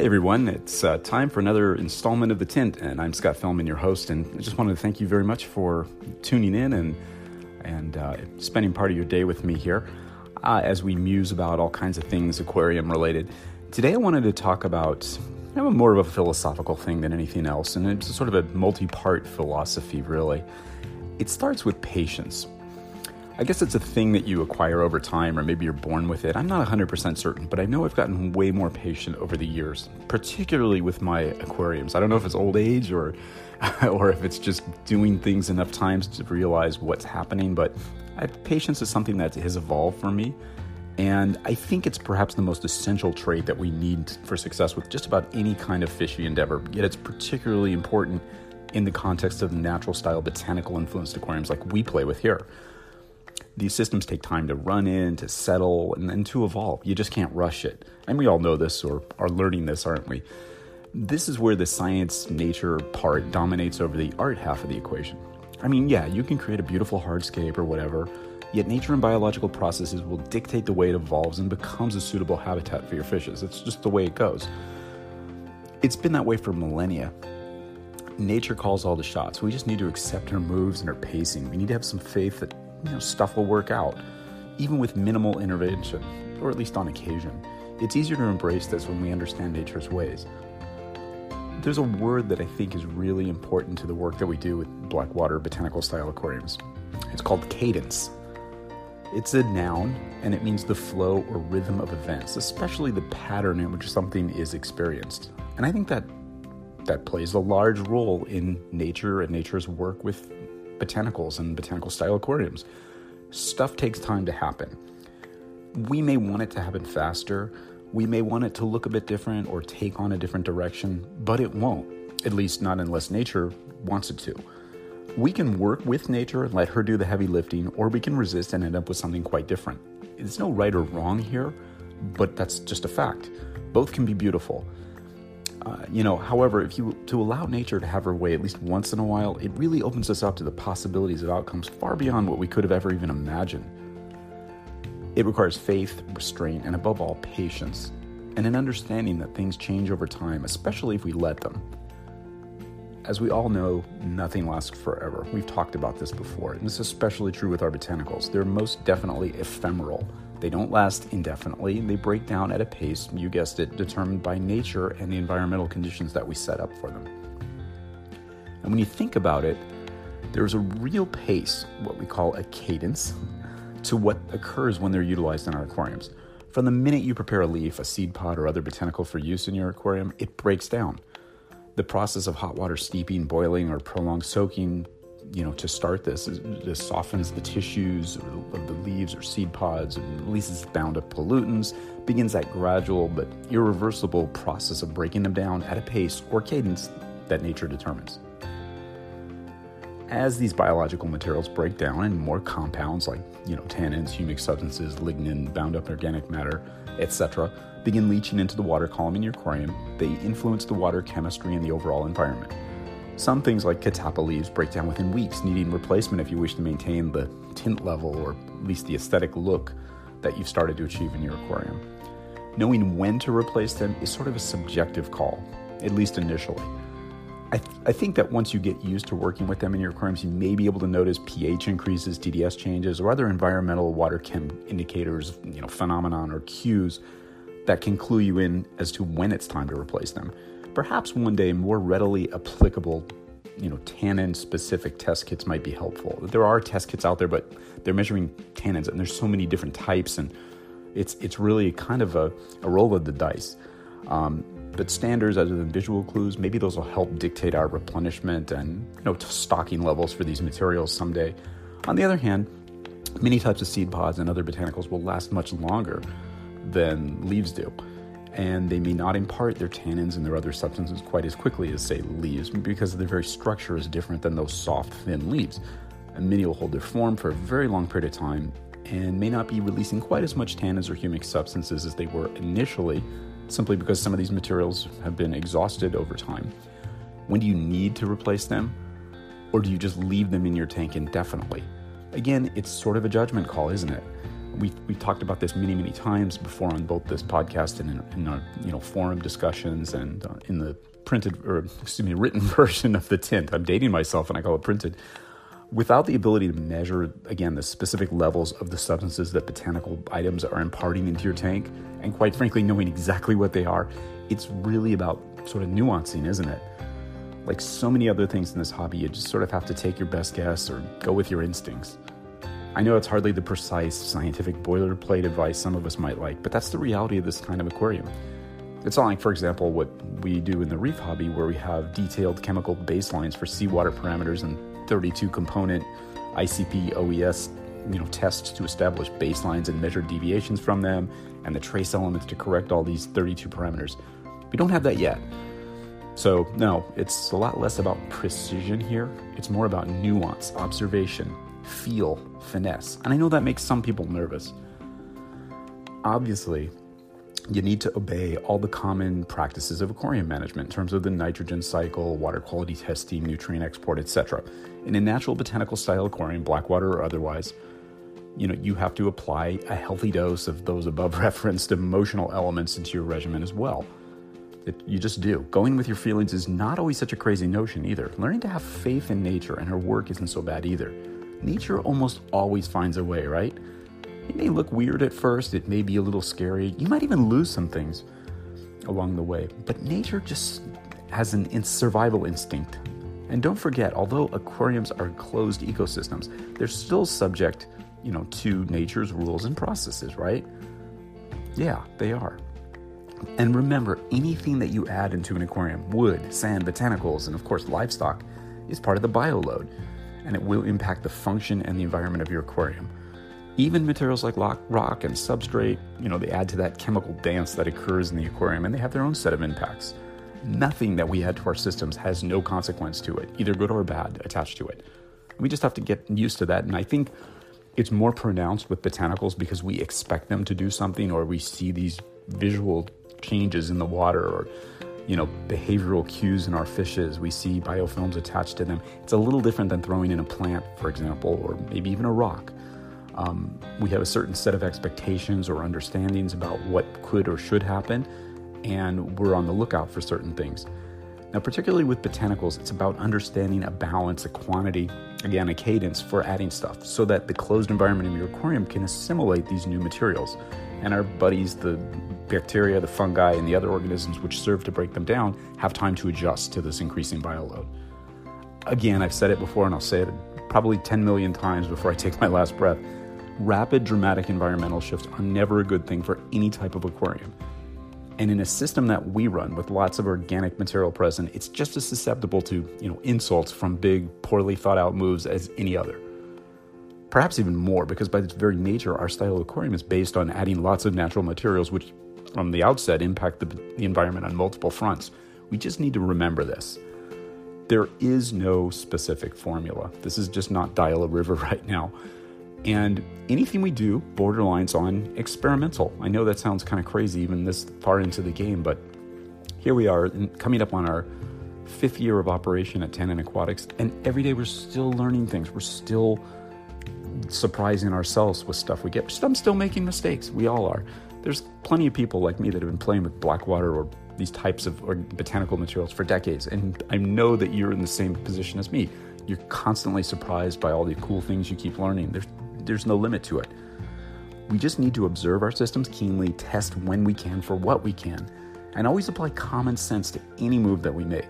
Hey everyone, it's uh, time for another installment of The Tint, and I'm Scott Fellman, your host, and I just wanted to thank you very much for tuning in and and uh, spending part of your day with me here uh, as we muse about all kinds of things aquarium related. Today I wanted to talk about kind of more of a philosophical thing than anything else, and it's sort of a multi-part philosophy, really. It starts with patience. I guess it's a thing that you acquire over time, or maybe you're born with it. I'm not 100% certain, but I know I've gotten way more patient over the years, particularly with my aquariums. I don't know if it's old age or, or if it's just doing things enough times to realize what's happening, but I, patience is something that has evolved for me. And I think it's perhaps the most essential trait that we need for success with just about any kind of fishy endeavor. Yet it's particularly important in the context of natural style botanical influenced aquariums like we play with here these systems take time to run in, to settle, and then to evolve. You just can't rush it. And we all know this or are learning this, aren't we? This is where the science nature part dominates over the art half of the equation. I mean, yeah, you can create a beautiful hardscape or whatever, yet nature and biological processes will dictate the way it evolves and becomes a suitable habitat for your fishes. It's just the way it goes. It's been that way for millennia. Nature calls all the shots. We just need to accept her moves and her pacing. We need to have some faith that you know, stuff will work out, even with minimal intervention, or at least on occasion. It's easier to embrace this when we understand nature's ways. There's a word that I think is really important to the work that we do with Blackwater botanical style aquariums. It's called cadence. It's a noun and it means the flow or rhythm of events, especially the pattern in which something is experienced. And I think that that plays a large role in nature and nature's work with botanicals and botanical style aquariums. Stuff takes time to happen. We may want it to happen faster, we may want it to look a bit different or take on a different direction, but it won't, at least not unless nature wants it to. We can work with nature and let her do the heavy lifting, or we can resist and end up with something quite different. There's no right or wrong here, but that's just a fact. Both can be beautiful. Uh, you know, however, if you to allow nature to have her way at least once in a while, it really opens us up to the possibilities of outcomes far beyond what we could have ever even imagined. It requires faith, restraint, and above all, patience, and an understanding that things change over time, especially if we let them. As we all know, nothing lasts forever. We've talked about this before, and this is especially true with our botanicals. They're most definitely ephemeral they don't last indefinitely. They break down at a pace, you guessed it, determined by nature and the environmental conditions that we set up for them. And when you think about it, there's a real pace, what we call a cadence, to what occurs when they're utilized in our aquariums. From the minute you prepare a leaf, a seed pod, or other botanical for use in your aquarium, it breaks down. The process of hot water steeping, boiling, or prolonged soaking you know, to start this, this softens the tissues of the leaves or seed pods and releases bound up pollutants, begins that gradual but irreversible process of breaking them down at a pace or cadence that nature determines. As these biological materials break down and more compounds like, you know, tannins, humic substances, lignin, bound up organic matter, etc., begin leaching into the water column in your aquarium, they influence the water chemistry and the overall environment. Some things like catappa leaves break down within weeks, needing replacement if you wish to maintain the tint level or at least the aesthetic look that you've started to achieve in your aquarium. Knowing when to replace them is sort of a subjective call, at least initially. I, th- I, think that once you get used to working with them in your aquariums, you may be able to notice pH increases, TDS changes, or other environmental water chem indicators, you know, phenomenon or cues that can clue you in as to when it's time to replace them perhaps one day more readily applicable you know tannin specific test kits might be helpful. There are test kits out there but they're measuring tannins and there's so many different types and it's it's really kind of a, a roll of the dice. Um, but standards other than visual clues maybe those will help dictate our replenishment and you know stocking levels for these materials someday. On the other hand Many types of seed pods and other botanicals will last much longer than leaves do, and they may not impart their tannins and their other substances quite as quickly as, say, leaves because their very structure is different than those soft, thin leaves. And many will hold their form for a very long period of time and may not be releasing quite as much tannins or humic substances as they were initially, simply because some of these materials have been exhausted over time. When do you need to replace them? Or do you just leave them in your tank indefinitely? Again, it's sort of a judgment call, isn't it? We we talked about this many many times before on both this podcast and in, in our you know forum discussions and uh, in the printed or excuse me written version of the tint. I'm dating myself and I call it printed. Without the ability to measure again the specific levels of the substances that botanical items are imparting into your tank, and quite frankly knowing exactly what they are, it's really about sort of nuancing, isn't it? Like so many other things in this hobby, you just sort of have to take your best guess or go with your instincts. I know it's hardly the precise scientific boilerplate advice some of us might like, but that's the reality of this kind of aquarium. It's not like, for example, what we do in the reef hobby, where we have detailed chemical baselines for seawater parameters and 32 component ICP OES you know, tests to establish baselines and measure deviations from them, and the trace elements to correct all these 32 parameters. We don't have that yet. So, no, it's a lot less about precision here. It's more about nuance, observation, feel, finesse. And I know that makes some people nervous. Obviously, you need to obey all the common practices of aquarium management in terms of the nitrogen cycle, water quality testing, nutrient export, etc. In a natural botanical style aquarium, blackwater or otherwise, you know, you have to apply a healthy dose of those above referenced emotional elements into your regimen as well. It, you just do. Going with your feelings is not always such a crazy notion either. Learning to have faith in nature and her work isn't so bad either. Nature almost always finds a way, right? It may look weird at first, it may be a little scary, you might even lose some things along the way, but nature just has an survival instinct. And don't forget, although aquariums are closed ecosystems, they're still subject, you know, to nature's rules and processes, right? Yeah, they are. And remember, anything that you add into an aquarium wood, sand, botanicals, and of course livestock is part of the bioload, and it will impact the function and the environment of your aquarium. Even materials like rock and substrate, you know, they add to that chemical dance that occurs in the aquarium, and they have their own set of impacts. Nothing that we add to our systems has no consequence to it, either good or bad, attached to it. We just have to get used to that, and I think it's more pronounced with botanicals because we expect them to do something or we see these visual changes in the water or you know behavioral cues in our fishes. We see biofilms attached to them. It's a little different than throwing in a plant for example or maybe even a rock. Um, we have a certain set of expectations or understandings about what could or should happen and we're on the lookout for certain things now particularly with botanicals it's about understanding a balance a quantity again a cadence for adding stuff so that the closed environment of your aquarium can assimilate these new materials and our buddies, the bacteria, the fungi, and the other organisms which serve to break them down, have time to adjust to this increasing bioload. Again, I've said it before and I'll say it probably 10 million times before I take my last breath. Rapid, dramatic environmental shifts are never a good thing for any type of aquarium. And in a system that we run with lots of organic material present, it's just as susceptible to, you know, insults from big, poorly thought out moves as any other perhaps even more, because by its very nature, our style of aquarium is based on adding lots of natural materials, which from the outset impact the, the environment on multiple fronts. We just need to remember this. There is no specific formula. This is just not dial a river right now. And anything we do borderlines on experimental. I know that sounds kind of crazy, even this far into the game, but here we are coming up on our fifth year of operation at Tannin Aquatics, and every day we're still learning things. We're still surprising ourselves with stuff we get. I'm still making mistakes. We all are. There's plenty of people like me that have been playing with blackwater or these types of botanical materials for decades, and I know that you're in the same position as me. You're constantly surprised by all the cool things you keep learning. There's there's no limit to it. We just need to observe our systems keenly, test when we can for what we can, and always apply common sense to any move that we make.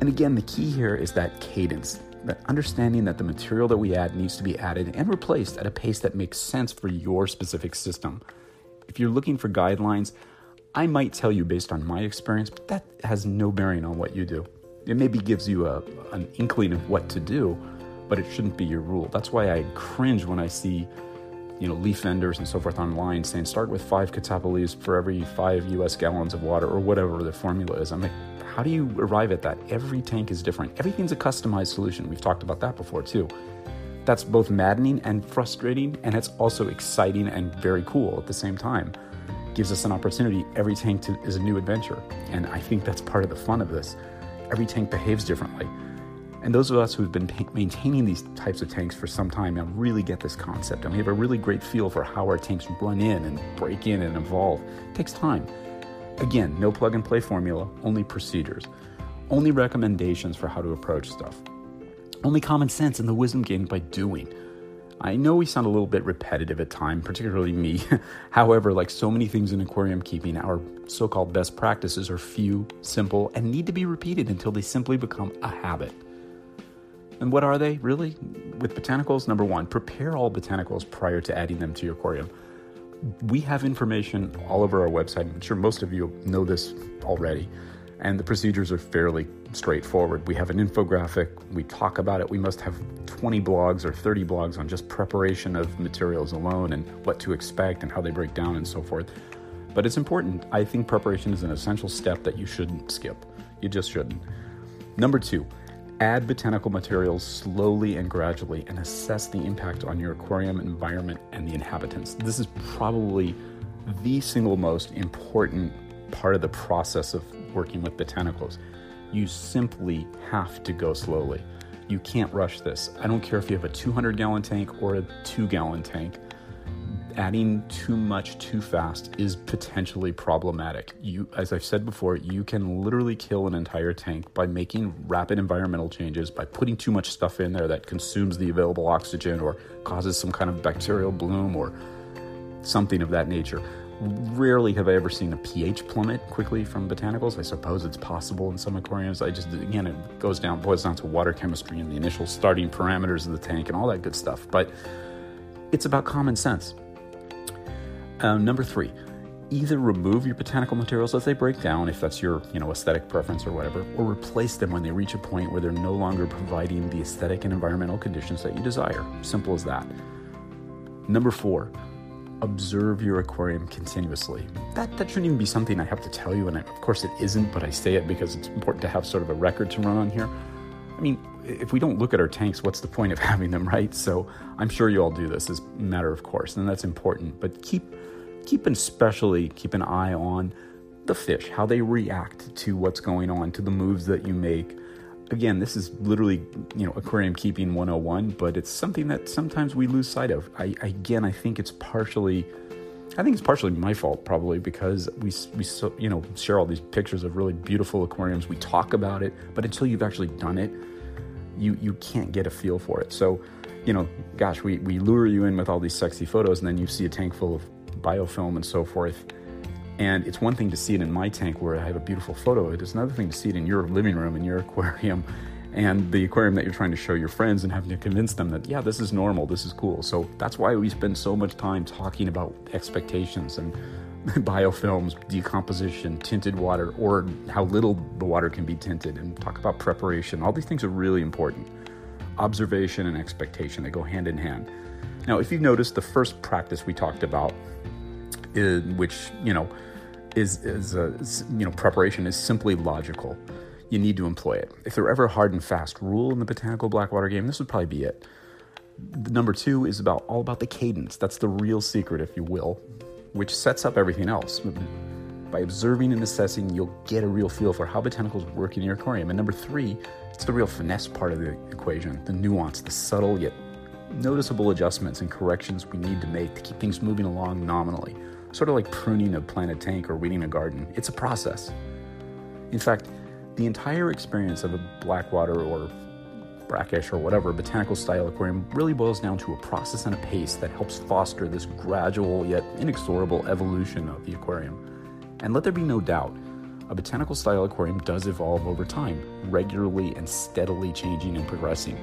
And again, the key here is that cadence, that understanding that the material that we add needs to be added and replaced at a pace that makes sense for your specific system. If you're looking for guidelines, I might tell you based on my experience, but that has no bearing on what you do. It maybe gives you a, an inkling of what to do, but it shouldn't be your rule. That's why I cringe when I see, you know, leaf vendors and so forth online saying start with five catappa leaves for every five US gallons of water or whatever the formula is. I'm like, how do you arrive at that? Every tank is different. Everything's a customized solution. We've talked about that before too. That's both maddening and frustrating, and it's also exciting and very cool at the same time. Gives us an opportunity. Every tank to, is a new adventure, and I think that's part of the fun of this. Every tank behaves differently. And those of us who've been maintaining these types of tanks for some time now really get this concept, and we have a really great feel for how our tanks run in and break in and evolve. It takes time. Again, no plug and play formula, only procedures, only recommendations for how to approach stuff, only common sense and the wisdom gained by doing. I know we sound a little bit repetitive at times, particularly me. However, like so many things in aquarium keeping, our so called best practices are few, simple, and need to be repeated until they simply become a habit. And what are they, really? With botanicals, number one, prepare all botanicals prior to adding them to your aquarium. We have information all over our website. I'm sure most of you know this already. And the procedures are fairly straightforward. We have an infographic, we talk about it. We must have 20 blogs or 30 blogs on just preparation of materials alone and what to expect and how they break down and so forth. But it's important. I think preparation is an essential step that you shouldn't skip. You just shouldn't. Number two, add botanical materials slowly and gradually and assess the impact on your aquarium environment and the inhabitants. This is probably the single most important part of the process of working with botanicals you simply have to go slowly. You can't rush this. I don't care if you have a 200 gallon tank or a two gallon tank. Adding too much too fast is potentially problematic. You, as I've said before, you can literally kill an entire tank by making rapid environmental changes, by putting too much stuff in there that consumes the available oxygen or causes some kind of bacterial bloom or something of that nature. Rarely have I ever seen a pH plummet quickly from botanicals. I suppose it's possible in some aquariums. I just, again, it goes down, boils down to water chemistry and the initial starting parameters of the tank and all that good stuff. But it's about common sense. Uh, number three, either remove your botanical materials as they break down, if that's your you know aesthetic preference or whatever, or replace them when they reach a point where they're no longer providing the aesthetic and environmental conditions that you desire. Simple as that. Number four, observe your aquarium continuously. That, that shouldn't even be something I have to tell you, and I, of course it isn't, but I say it because it's important to have sort of a record to run on here. I mean, if we don't look at our tanks, what's the point of having them, right? So I'm sure you all do this as a matter of course, and that's important. But keep keep especially keep an eye on the fish, how they react to what's going on, to the moves that you make again, this is literally, you know, aquarium keeping 101, but it's something that sometimes we lose sight of. I, again, I think it's partially, I think it's partially my fault probably because we, we, so, you know, share all these pictures of really beautiful aquariums. We talk about it, but until you've actually done it, you, you can't get a feel for it. So, you know, gosh, we, we lure you in with all these sexy photos and then you see a tank full of biofilm and so forth and it's one thing to see it in my tank where I have a beautiful photo. It is another thing to see it in your living room, in your aquarium, and the aquarium that you're trying to show your friends and having to convince them that, yeah, this is normal, this is cool. So that's why we spend so much time talking about expectations and biofilms, decomposition, tinted water, or how little the water can be tinted, and talk about preparation. All these things are really important. Observation and expectation, they go hand in hand. Now, if you've noticed, the first practice we talked about, which, you know, is, is, a, you know, preparation is simply logical. You need to employ it. If there were ever a hard and fast rule in the botanical Blackwater game, this would probably be it. The number two is about all about the cadence. That's the real secret, if you will, which sets up everything else. By observing and assessing, you'll get a real feel for how botanicals work in your aquarium. And number three, it's the real finesse part of the equation, the nuance, the subtle yet noticeable adjustments and corrections we need to make to keep things moving along nominally sort of like pruning a planted tank or weeding a garden. It's a process. In fact, the entire experience of a Blackwater or brackish or whatever botanical style aquarium really boils down to a process and a pace that helps foster this gradual yet inexorable evolution of the aquarium. And let there be no doubt, a botanical style aquarium does evolve over time, regularly and steadily changing and progressing.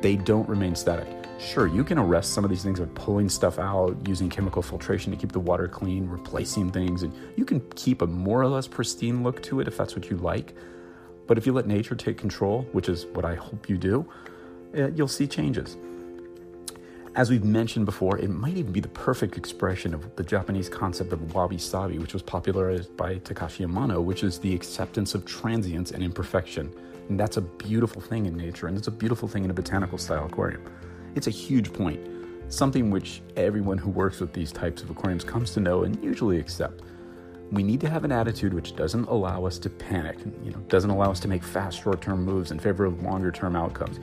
They don't remain static. Sure, you can arrest some of these things by pulling stuff out, using chemical filtration to keep the water clean, replacing things, and you can keep a more or less pristine look to it if that's what you like. But if you let nature take control, which is what I hope you do, uh, you'll see changes. As we've mentioned before, it might even be the perfect expression of the Japanese concept of wabi sabi, which was popularized by Takashi Amano, which is the acceptance of transience and imperfection. And that's a beautiful thing in nature, and it's a beautiful thing in a botanical style aquarium. It's a huge point, something which everyone who works with these types of aquariums comes to know and usually accept. We need to have an attitude which doesn't allow us to panic, you know, doesn't allow us to make fast short-term moves in favor of longer-term outcomes.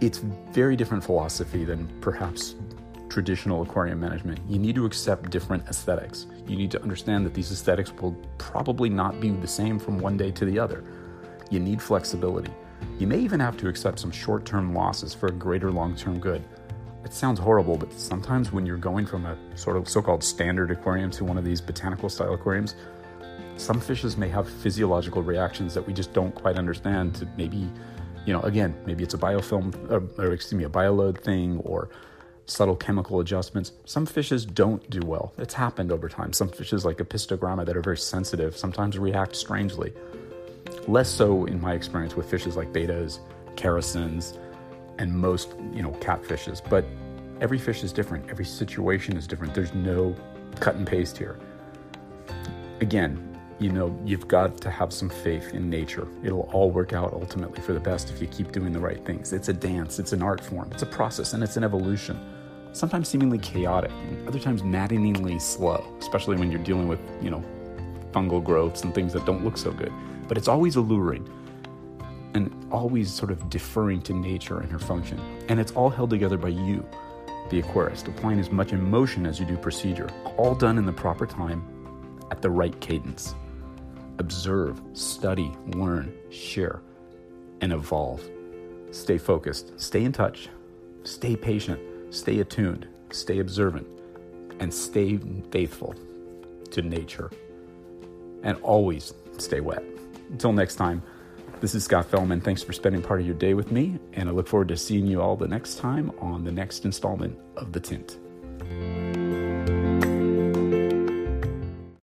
It's very different philosophy than perhaps traditional aquarium management. You need to accept different aesthetics. You need to understand that these aesthetics will probably not be the same from one day to the other. You need flexibility. You may even have to accept some short term losses for a greater long term good. It sounds horrible, but sometimes when you're going from a sort of so called standard aquarium to one of these botanical style aquariums, some fishes may have physiological reactions that we just don't quite understand to maybe, you know, again, maybe it's a biofilm, or, or excuse me, a bioload thing or subtle chemical adjustments. Some fishes don't do well. It's happened over time. Some fishes, like Apistogramma, that are very sensitive, sometimes react strangely. Less so in my experience with fishes like bettas, characins, and most, you know, catfishes. But every fish is different. Every situation is different. There's no cut and paste here. Again, you know, you've got to have some faith in nature. It'll all work out ultimately for the best if you keep doing the right things. It's a dance, it's an art form, it's a process, and it's an evolution. Sometimes seemingly chaotic, and other times maddeningly slow, especially when you're dealing with, you know, fungal growths and things that don't look so good but it's always alluring and always sort of deferring to nature and her function. And it's all held together by you, the aquarist, applying as much emotion as you do procedure, all done in the proper time at the right cadence. Observe, study, learn, share, and evolve. Stay focused, stay in touch, stay patient, stay attuned, stay observant, and stay faithful to nature. And always stay wet. Until next time, this is Scott Fellman. Thanks for spending part of your day with me, and I look forward to seeing you all the next time on the next installment of The Tint.